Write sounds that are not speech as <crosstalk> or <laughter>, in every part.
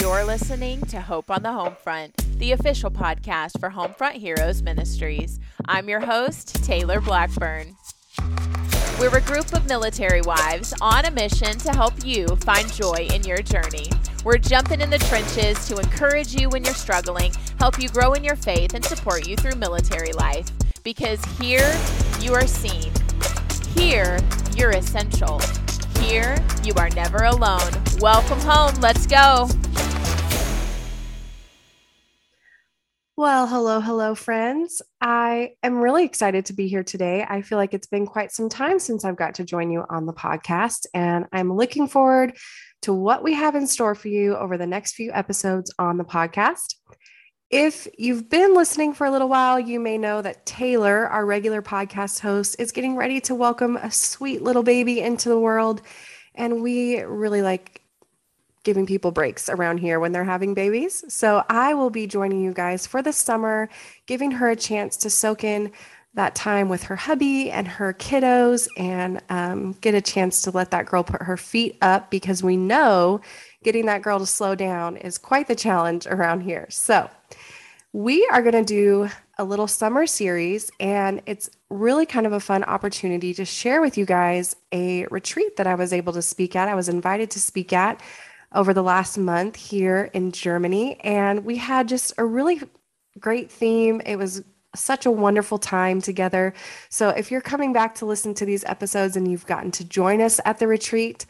You're listening to Hope on the Homefront, the official podcast for Homefront Heroes Ministries. I'm your host, Taylor Blackburn. We're a group of military wives on a mission to help you find joy in your journey. We're jumping in the trenches to encourage you when you're struggling, help you grow in your faith, and support you through military life. Because here, you are seen. Here, you're essential. Here, you are never alone. Welcome home. Let's go. Well, hello, hello, friends. I am really excited to be here today. I feel like it's been quite some time since I've got to join you on the podcast, and I'm looking forward to what we have in store for you over the next few episodes on the podcast. If you've been listening for a little while, you may know that Taylor, our regular podcast host, is getting ready to welcome a sweet little baby into the world. And we really like giving people breaks around here when they're having babies. So I will be joining you guys for the summer, giving her a chance to soak in that time with her hubby and her kiddos and um, get a chance to let that girl put her feet up because we know getting that girl to slow down is quite the challenge around here. So we are going to do a little summer series, and it's really kind of a fun opportunity to share with you guys a retreat that I was able to speak at. I was invited to speak at over the last month here in Germany. And we had just a really great theme. It was such a wonderful time together. So if you're coming back to listen to these episodes and you've gotten to join us at the retreat,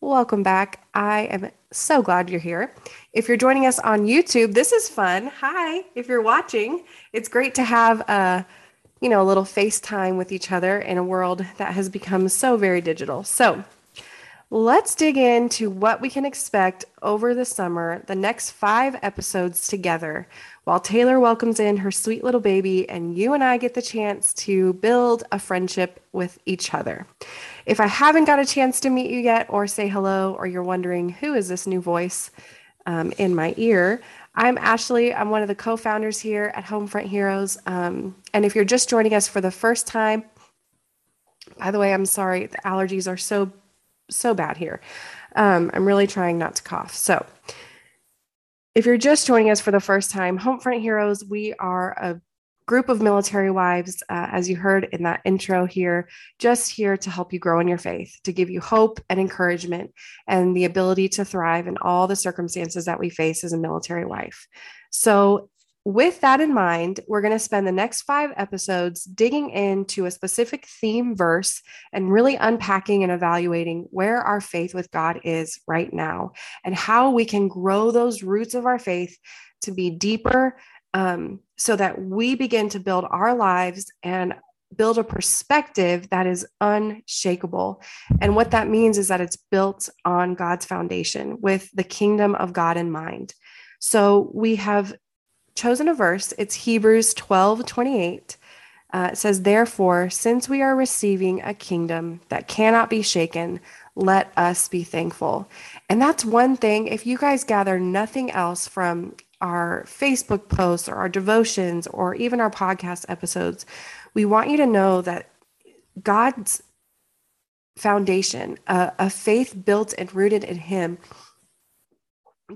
welcome back. I am so glad you're here. If you're joining us on YouTube, this is fun. Hi, if you're watching, it's great to have a you know, a little FaceTime with each other in a world that has become so very digital. So, Let's dig into what we can expect over the summer, the next five episodes together, while Taylor welcomes in her sweet little baby and you and I get the chance to build a friendship with each other. If I haven't got a chance to meet you yet or say hello, or you're wondering who is this new voice um, in my ear, I'm Ashley. I'm one of the co founders here at Homefront Heroes. Um, and if you're just joining us for the first time, by the way, I'm sorry, the allergies are so so bad here. Um, I'm really trying not to cough. So, if you're just joining us for the first time, Homefront Heroes, we are a group of military wives, uh, as you heard in that intro here, just here to help you grow in your faith, to give you hope and encouragement and the ability to thrive in all the circumstances that we face as a military wife. So, with that in mind, we're going to spend the next five episodes digging into a specific theme verse and really unpacking and evaluating where our faith with God is right now and how we can grow those roots of our faith to be deeper um, so that we begin to build our lives and build a perspective that is unshakable. And what that means is that it's built on God's foundation with the kingdom of God in mind. So we have chosen a verse. It's Hebrews 12 28. Uh, it says, Therefore, since we are receiving a kingdom that cannot be shaken, let us be thankful. And that's one thing. If you guys gather nothing else from our Facebook posts or our devotions or even our podcast episodes, we want you to know that God's foundation, uh, a faith built and rooted in Him,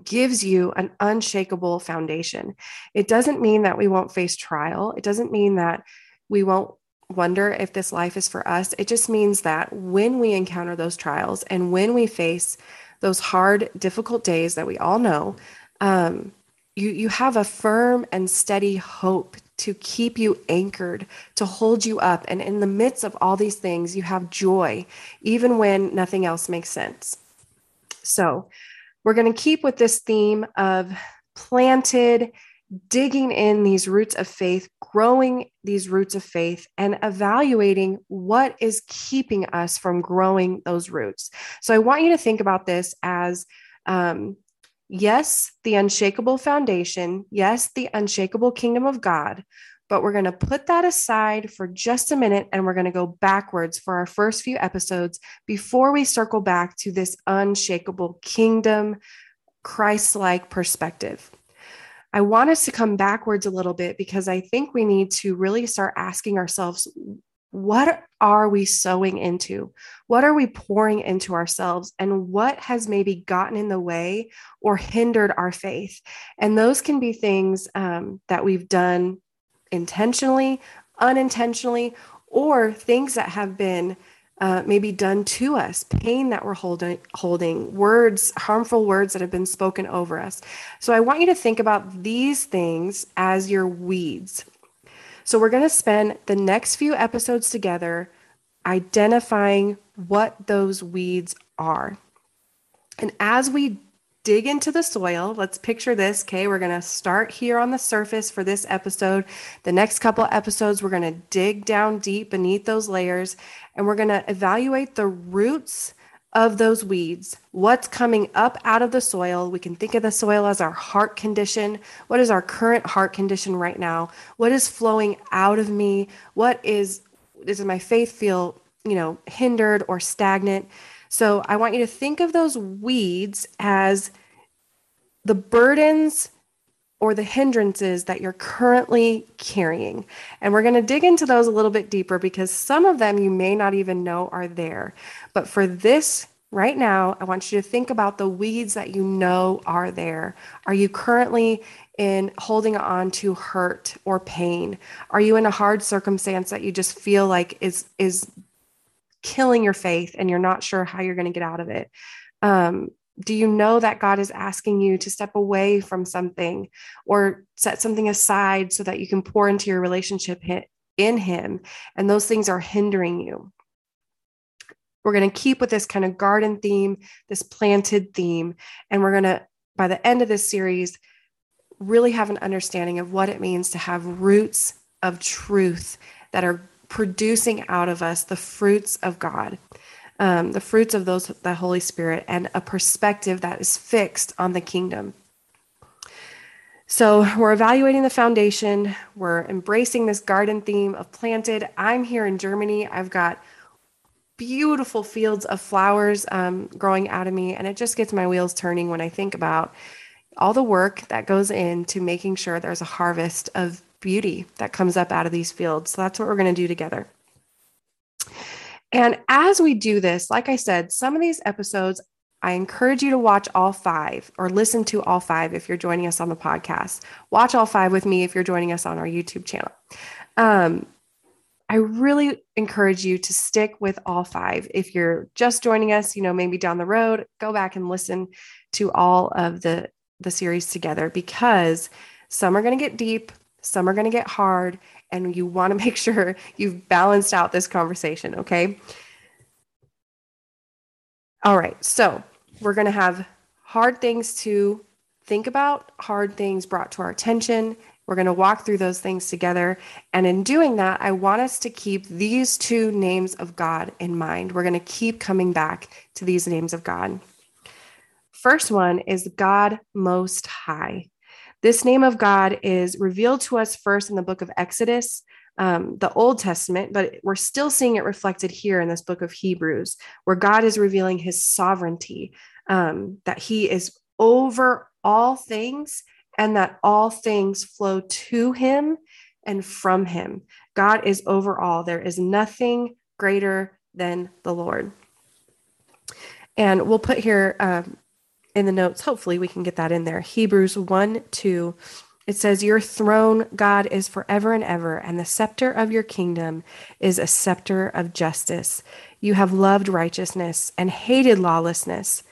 gives you an unshakable foundation. It doesn't mean that we won't face trial. It doesn't mean that we won't wonder if this life is for us. It just means that when we encounter those trials and when we face those hard, difficult days that we all know, um, you, you have a firm and steady hope to keep you anchored, to hold you up. And in the midst of all these things, you have joy, even when nothing else makes sense. So, we're going to keep with this theme of planted, digging in these roots of faith, growing these roots of faith, and evaluating what is keeping us from growing those roots. So I want you to think about this as um, yes, the unshakable foundation, yes, the unshakable kingdom of God, but we're going to put that aside for just a minute and we're going to go backwards for our first few episodes before we circle back to this unshakable kingdom, Christ like perspective. I want us to come backwards a little bit because I think we need to really start asking ourselves what are we sowing into? What are we pouring into ourselves? And what has maybe gotten in the way or hindered our faith? And those can be things um, that we've done intentionally, unintentionally, or things that have been uh, maybe done to us, pain that we're holding, holding, words, harmful words that have been spoken over us. So I want you to think about these things as your weeds. So we're going to spend the next few episodes together identifying what those weeds are. And as we dig into the soil, let's picture this. Okay, we're going to start here on the surface for this episode. The next couple episodes, we're going to dig down deep beneath those layers and we're going to evaluate the roots of those weeds, what's coming up out of the soil. We can think of the soil as our heart condition. What is our current heart condition right now? What is flowing out of me? What is does my faith feel, you know, hindered or stagnant? So I want you to think of those weeds as the burdens or the hindrances that you're currently carrying. And we're going to dig into those a little bit deeper because some of them you may not even know are there. But for this right now, I want you to think about the weeds that you know are there. Are you currently in holding on to hurt or pain? Are you in a hard circumstance that you just feel like is is killing your faith and you're not sure how you're going to get out of it? Um, do you know that God is asking you to step away from something or set something aside so that you can pour into your relationship in Him? And those things are hindering you. We're going to keep with this kind of garden theme, this planted theme. And we're going to, by the end of this series, really have an understanding of what it means to have roots of truth that are producing out of us the fruits of God um, the fruits of those the Holy Spirit, and a perspective that is fixed on the kingdom. So we're evaluating the foundation. We're embracing this garden theme of planted. I'm here in Germany. I've got beautiful fields of flowers um, growing out of me, and it just gets my wheels turning when I think about all the work that goes into making sure there's a harvest of beauty that comes up out of these fields. So that's what we're going to do together. And as we do this, like I said, some of these episodes, I encourage you to watch all five or listen to all five if you're joining us on the podcast. Watch all five with me if you're joining us on our YouTube channel. Um, I really encourage you to stick with all five. If you're just joining us, you know, maybe down the road, go back and listen to all of the the series together because some are going to get deep, some are going to get hard, and you want to <laughs> make sure you've balanced out this conversation, okay? All right, so we're going to have hard things to think about, hard things brought to our attention. We're going to walk through those things together. And in doing that, I want us to keep these two names of God in mind. We're going to keep coming back to these names of God. First one is God Most High. This name of God is revealed to us first in the book of Exodus, um, the Old Testament, but we're still seeing it reflected here in this book of Hebrews, where God is revealing his sovereignty, um, that he is over all things and that all things flow to him and from him. God is over all. There is nothing greater than the Lord. And we'll put here um, in the notes. Hopefully, we can get that in there. Hebrews 1 2. It says, Your throne, God, is forever and ever, and the scepter of your kingdom is a scepter of justice. You have loved righteousness and hated lawlessness.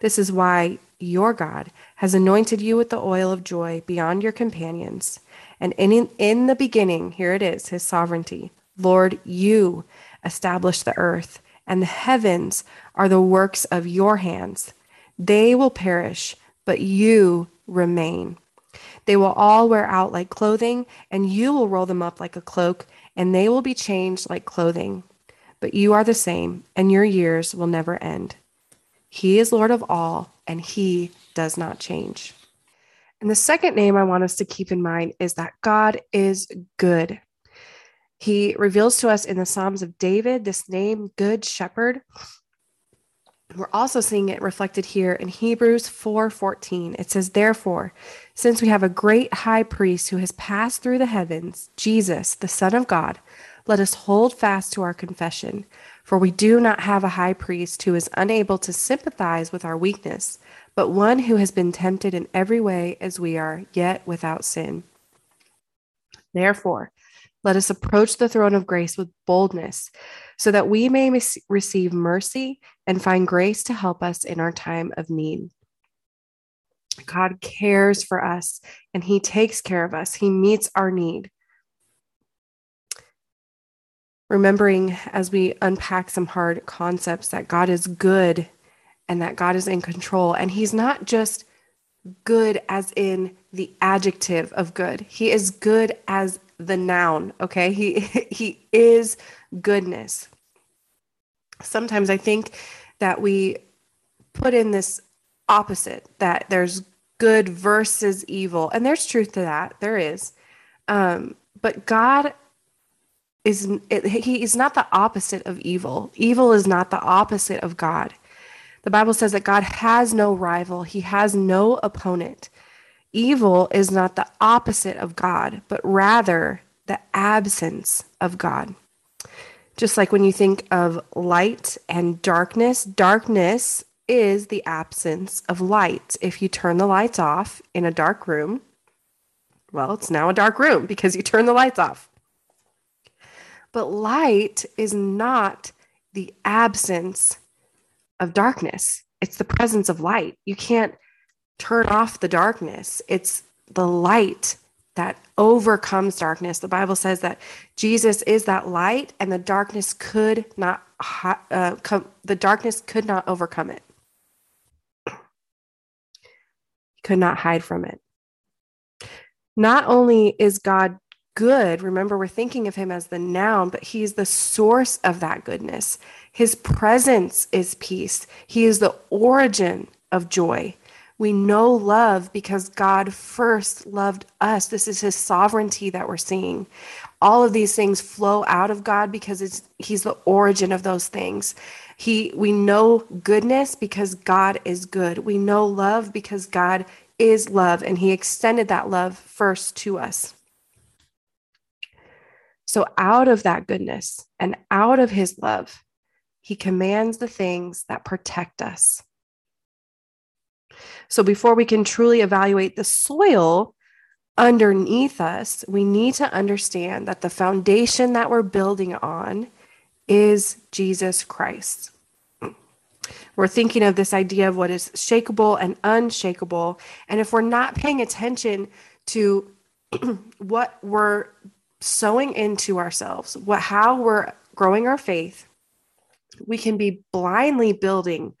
This is why your God has anointed you with the oil of joy beyond your companions. And in, in the beginning, here it is, his sovereignty. Lord, you established the earth, and the heavens are the works of your hands. They will perish, but you remain. They will all wear out like clothing, and you will roll them up like a cloak, and they will be changed like clothing. But you are the same, and your years will never end. He is Lord of all, and He does not change. And the second name I want us to keep in mind is that God is good. He reveals to us in the Psalms of David this name, Good Shepherd. We're also seeing it reflected here in Hebrews 4:14. It says, "Therefore, since we have a great high priest who has passed through the heavens, Jesus, the Son of God, let us hold fast to our confession, for we do not have a high priest who is unable to sympathize with our weakness, but one who has been tempted in every way as we are, yet without sin. Therefore, let us approach the throne of grace with boldness, so that we may receive mercy and find grace to help us in our time of need. God cares for us and He takes care of us, He meets our need. Remembering as we unpack some hard concepts that God is good and that God is in control. And He's not just good as in the adjective of good, He is good as the noun, okay? He, <laughs> he is goodness. Sometimes I think that we put in this opposite that there's good versus evil and there's truth to that there is. Um, but god is he is not the opposite of evil. Evil is not the opposite of god. The bible says that god has no rival. He has no opponent evil is not the opposite of god but rather the absence of god just like when you think of light and darkness darkness is the absence of light. If you turn the lights off in a dark room, well, it's now a dark room because you turn the lights off. But light is not the absence of darkness, it's the presence of light. You can't turn off the darkness, it's the light that overcomes darkness. The Bible says that Jesus is that light, and the darkness could not uh, the darkness could not overcome it. could not hide from it. Not only is God good, remember, we're thinking of him as the noun, but he's the source of that goodness. His presence is peace, he is the origin of joy. We know love because God first loved us. This is his sovereignty that we're seeing. All of these things flow out of God because it's he's the origin of those things. He we know goodness because God is good. We know love because God is love and he extended that love first to us. So out of that goodness and out of his love, he commands the things that protect us. So before we can truly evaluate the soil underneath us, we need to understand that the foundation that we're building on is Jesus Christ. We're thinking of this idea of what is shakable and unshakable. And if we're not paying attention to <clears throat> what we're sowing into ourselves, what how we're growing our faith, we can be blindly building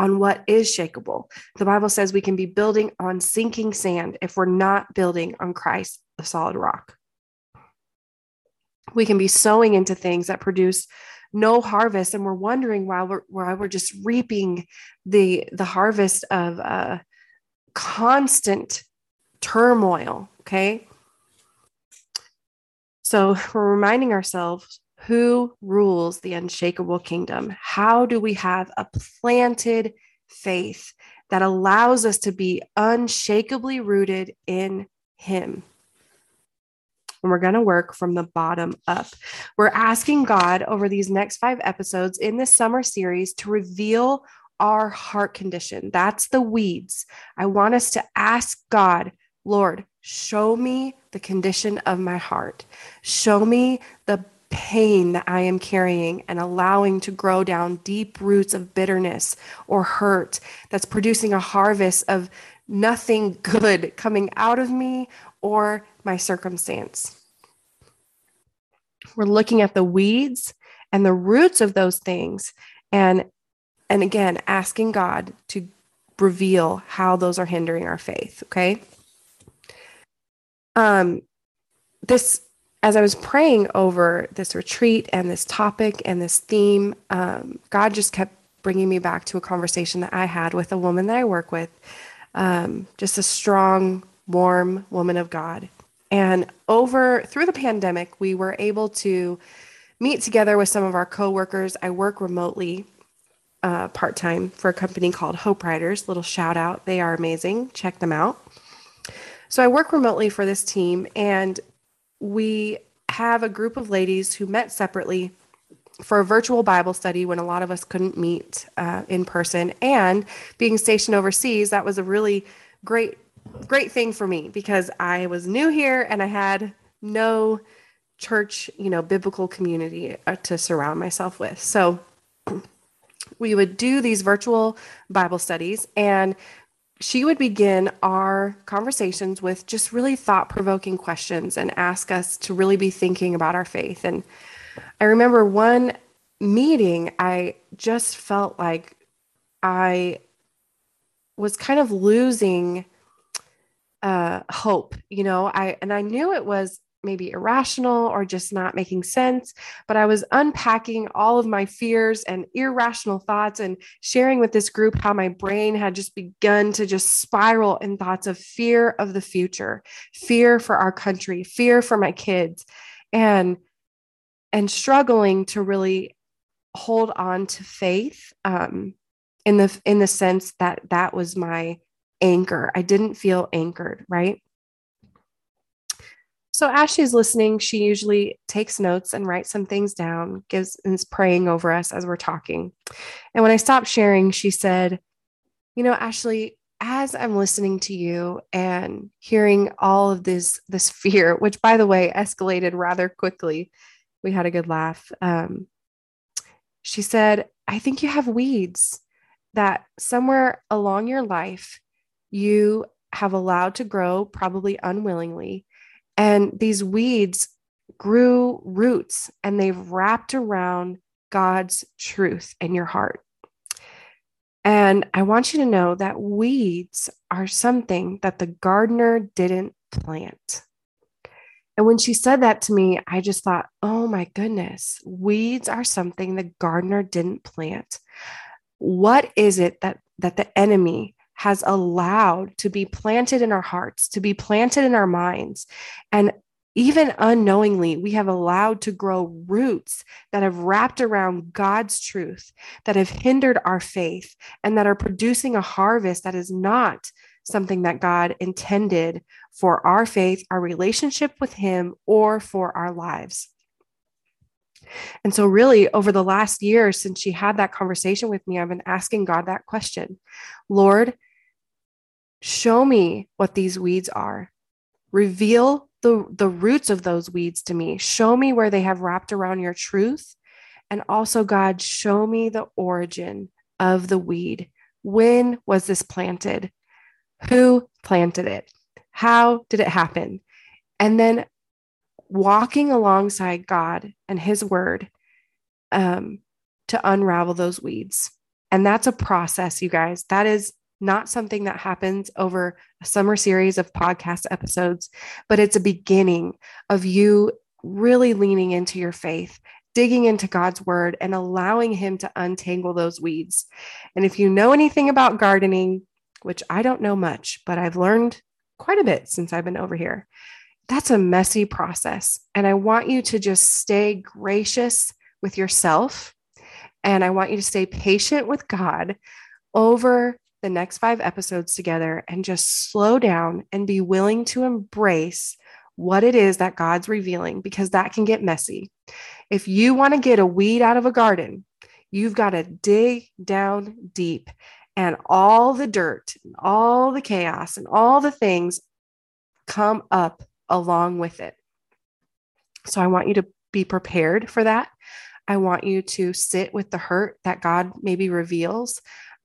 on what is shakable. The Bible says we can be building on sinking sand if we're not building on Christ, the solid rock. We can be sowing into things that produce no harvest and we're wondering why we're why we're just reaping the the harvest of uh, constant turmoil okay so we're reminding ourselves who rules the unshakable kingdom how do we have a planted faith that allows us to be unshakably rooted in him and we're going to work from the bottom up. We're asking God over these next five episodes in this summer series to reveal our heart condition. That's the weeds. I want us to ask God, Lord, show me the condition of my heart. Show me the pain that I am carrying and allowing to grow down deep roots of bitterness or hurt that's producing a harvest of nothing <laughs> good coming out of me or my circumstance. We're looking at the weeds and the roots of those things and and again asking God to reveal how those are hindering our faith, okay? Um this as I was praying over this retreat and this topic and this theme, um, God just kept bringing me back to a conversation that I had with a woman that I work with, um, just a strong, warm woman of God. And over through the pandemic, we were able to meet together with some of our coworkers. I work remotely uh, part time for a company called Hope Writers. Little shout out. They are amazing. Check them out. So I work remotely for this team, and we have a group of ladies who met separately for a virtual Bible study when a lot of us couldn't meet uh, in person. And being stationed overseas, that was a really great, great thing for me because I was new here and I had no church, you know, biblical community uh, to surround myself with. So <clears throat> we would do these virtual Bible studies and she would begin our conversations with just really thought provoking questions and ask us to really be thinking about our faith. And I remember one meeting, I just felt like I was kind of losing uh, hope, you know. I and I knew it was maybe irrational or just not making sense. But I was unpacking all of my fears and irrational thoughts and sharing with this group how my brain had just begun to just spiral in thoughts of fear of the future, fear for our country, fear for my kids, and and struggling to really hold on to faith um, in the in the sense that that was my anchor. I didn't feel anchored, right? So as she's listening, she usually takes notes and writes some things down, gives and is praying over us as we're talking. And when I stopped sharing, she said, "You know, Ashley, as I'm listening to you and hearing all of this this fear, <laughs> which by the way escalated rather quickly, we had a good laugh. Um, she said, "I think you have weeds that somewhere along your life you have allowed to grow, probably unwillingly." And these weeds grew roots and they've wrapped around God's truth in your heart. And I want you to know that weeds are something that the gardener didn't plant. And when she said that to me, I just thought, oh my goodness, weeds are something the gardener didn't plant. What is it that, that the enemy has allowed to be planted in our hearts, to be planted in our minds. And even unknowingly, we have allowed to grow roots that have wrapped around God's truth, that have hindered our faith, and that are producing a harvest that is not something that God intended for our faith, our relationship with Him, or for our lives. And so, really, over the last year since she had that conversation with me, I've been asking God that question Lord, Show me what these weeds are. Reveal the, the roots of those weeds to me. Show me where they have wrapped around your truth. And also, God, show me the origin of the weed. When was this planted? Who planted it? How did it happen? And then walking alongside God and His word um, to unravel those weeds. And that's a process, you guys. That is not something that happens over a summer series of podcast episodes, but it's a beginning of you really leaning into your faith, digging into God's word, and allowing Him to untangle those weeds. And if you know anything about gardening, which I don't know much, but I've learned quite a bit since I've been over here, that's a messy process. And I want you to just stay gracious with yourself. And I want you to stay patient with God over the next five episodes together and just slow down and be willing to embrace what it is that God's revealing because that can get messy. If you want to get a weed out of a garden, you've got to dig down deep and all the dirt, all the chaos, and all the things come up along with it. So I want you to be prepared for that. I want you to sit with the hurt that God maybe reveals.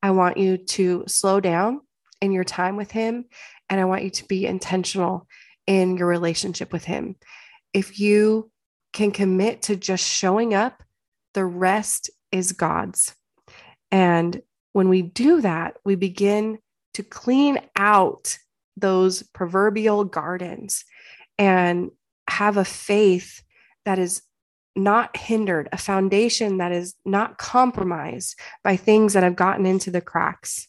I want you to slow down in your time with Him, and I want you to be intentional in your relationship with Him. If you can commit to just showing up, the rest is God's. And when we do that, we begin to clean out those proverbial gardens and have a faith that is not hindered, a foundation that is not compromised by things that have gotten into the cracks.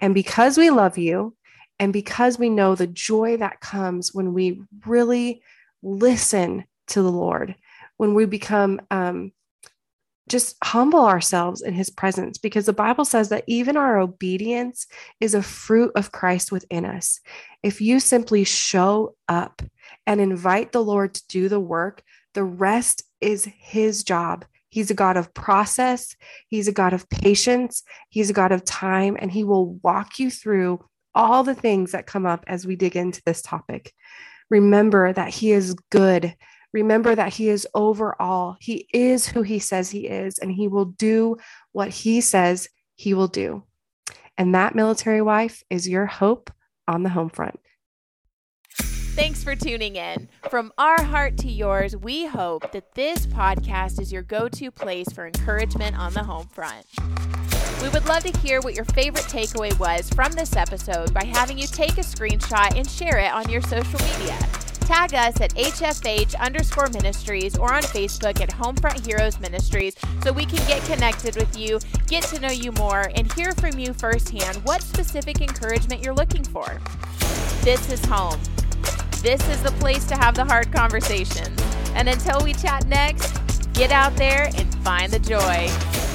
And because we love you, and because we know the joy that comes when we really listen to the Lord, when we become um, just humble ourselves in his presence because the Bible says that even our obedience is a fruit of Christ within us. If you simply show up and invite the Lord to do the work, the rest is his job. He's a God of process, he's a God of patience, he's a God of time, and he will walk you through all the things that come up as we dig into this topic. Remember that he is good Remember that He is over all. He is who He says He is, and He will do what He says He will do. And that military wife is your hope on the home front. Thanks for tuning in. From our heart to yours, we hope that this podcast is your go to place for encouragement on the home front. We would love to hear what your favorite takeaway was from this episode by having you take a screenshot and share it on your social media. Tag us at HFH underscore ministries or on Facebook at Homefront Heroes Ministries so we can get connected with you, get to know you more, and hear from you firsthand what specific encouragement you're looking for. This is home. This is the place to have the hard conversations. And until we chat next, get out there and find the joy.